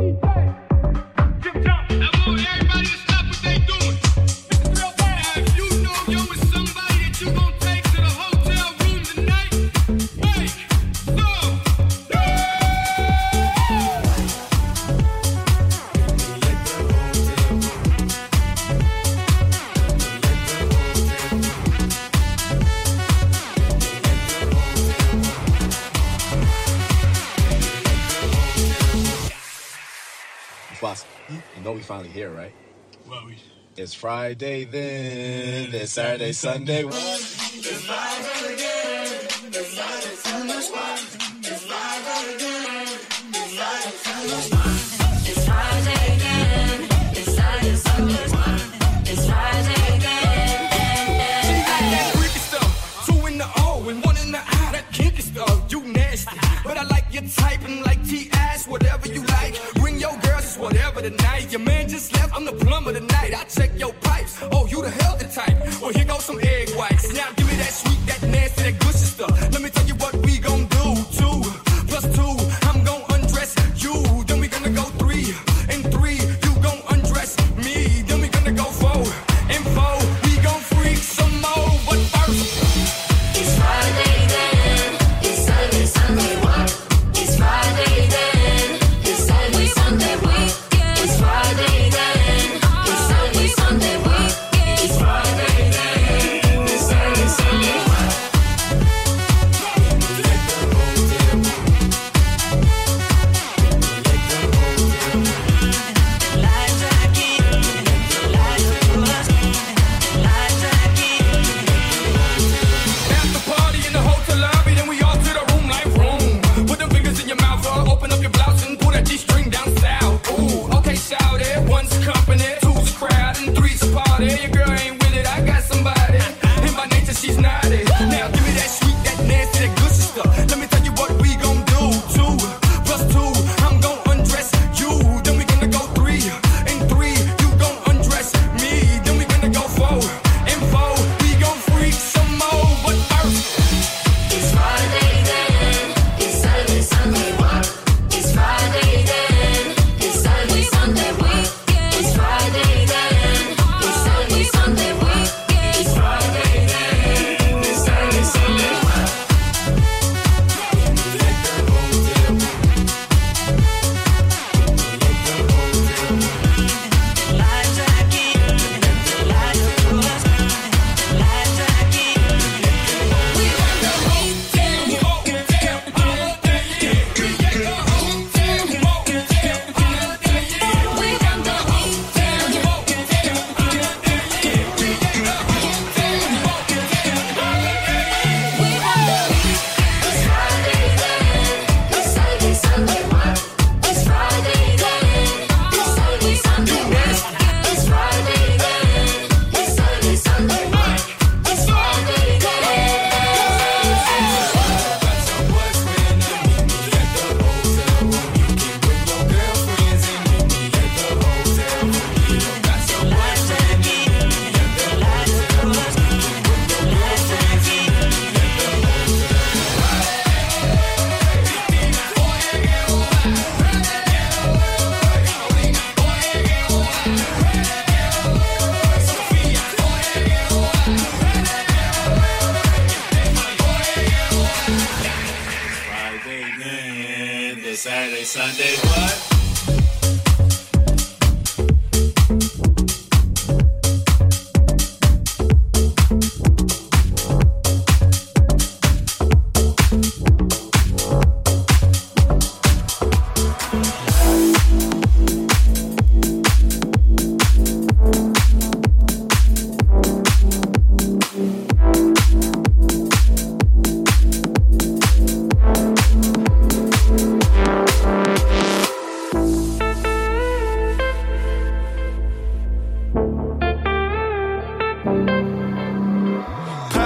finally Friday then. It's Saturday, Sunday. What? It's again. It's. It's Friday again. It's. It's Friday again. She got that freaky stuff. Two in the O and one in the. That kinky stuff. You nasty. But I like your type and like whatever you like. Bring your girls, whatever tonight. Your man just left, I'm the plumber tonight. Sunday, what?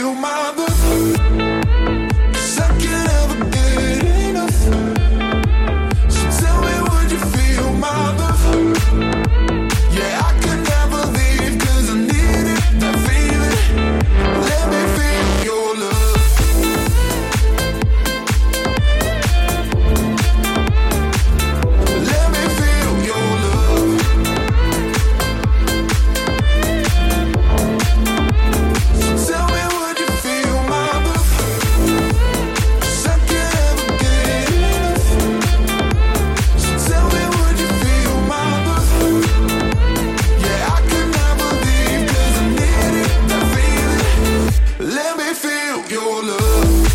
you my Let me feel your love.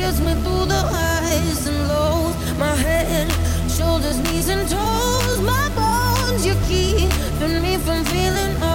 gets me through the highs and lows. My head, shoulders, knees, and toes. My bones, you're keeping me from feeling.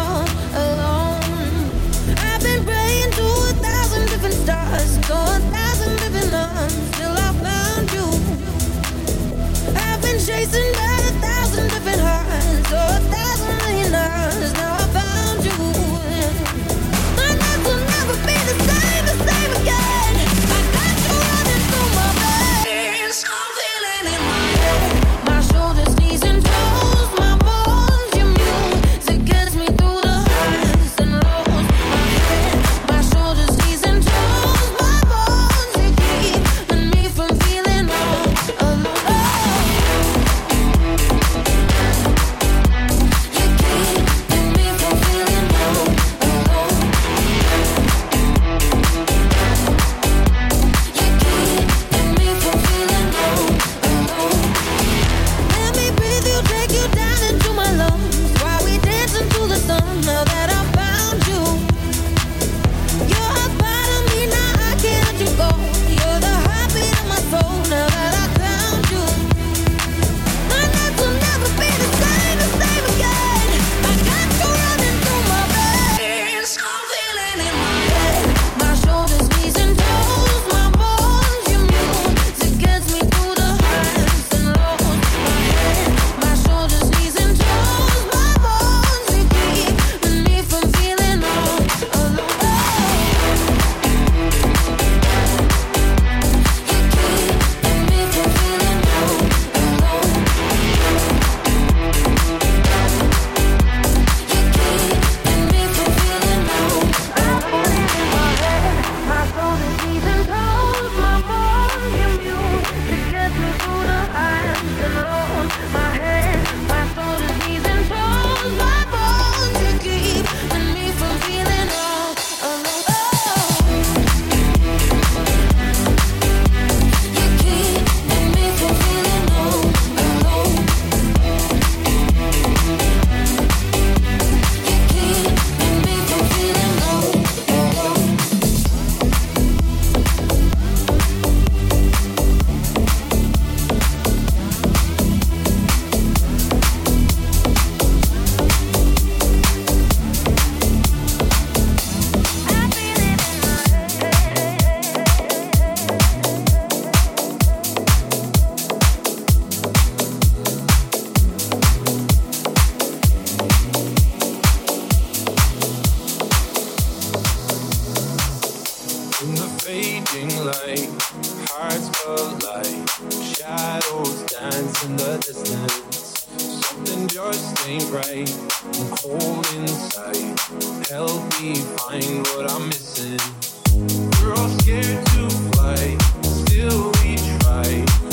moonlight, hearts collide, shadows dance in the distance. Something just ain't right, I'm cold inside. Help me find what I'm missing. We're all scared to fly, still we try.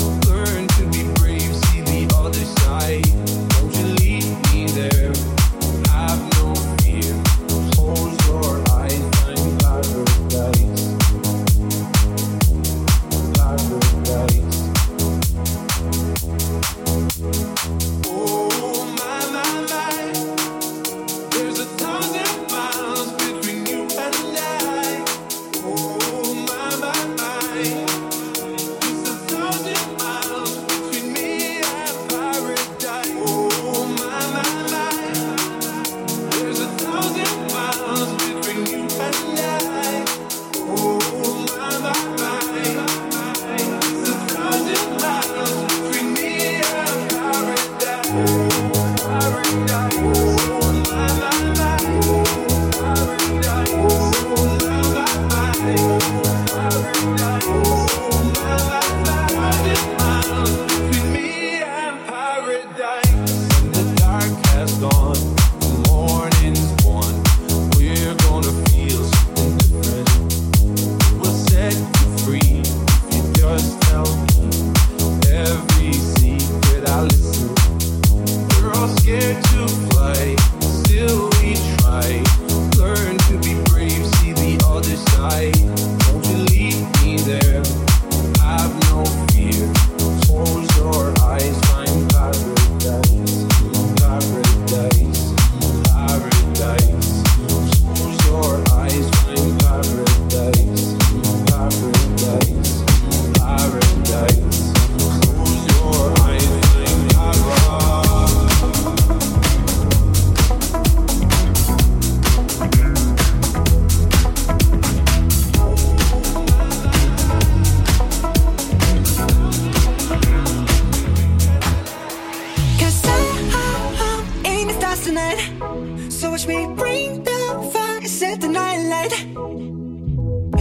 watch me bring the fire, set the night light.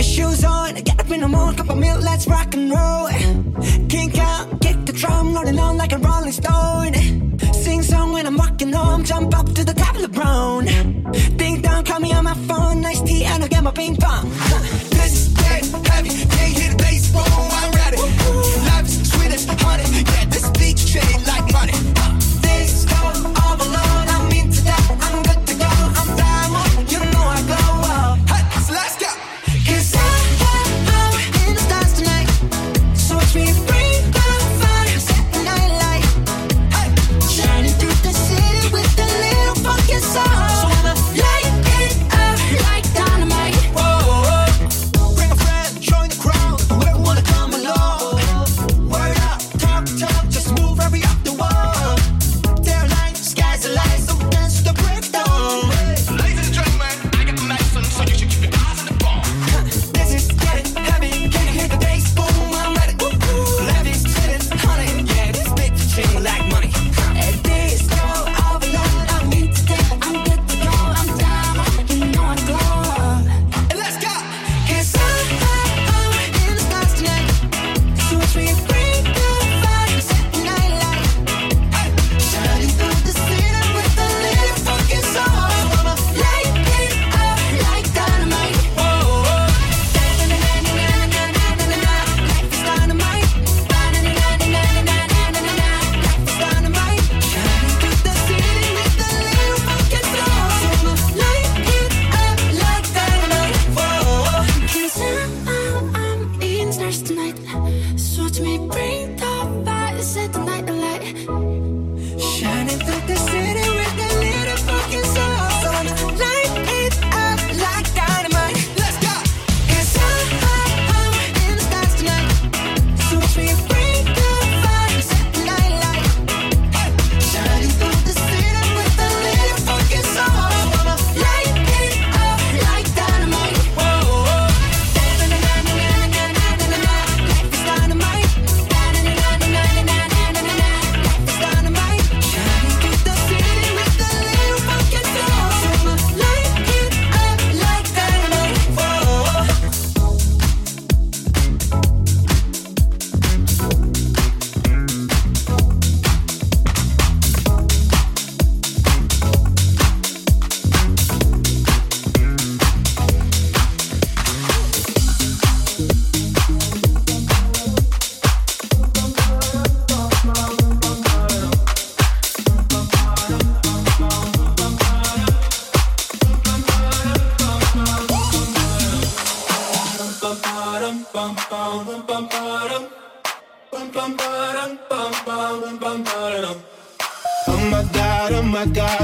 Shoes on, get up in the morning, cup of milk, let's rock and roll. Kink out, kick the drum, rolling on like a rolling stone. Sing song when I'm walking home, jump up to the top of the brown. Ding dong, call me on my phone, nice tea, and I'll get my ping pong. This is that heavy, can't hear the bass, boom, I'm ready. Life's is sweet as honey, yeah.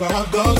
where I go.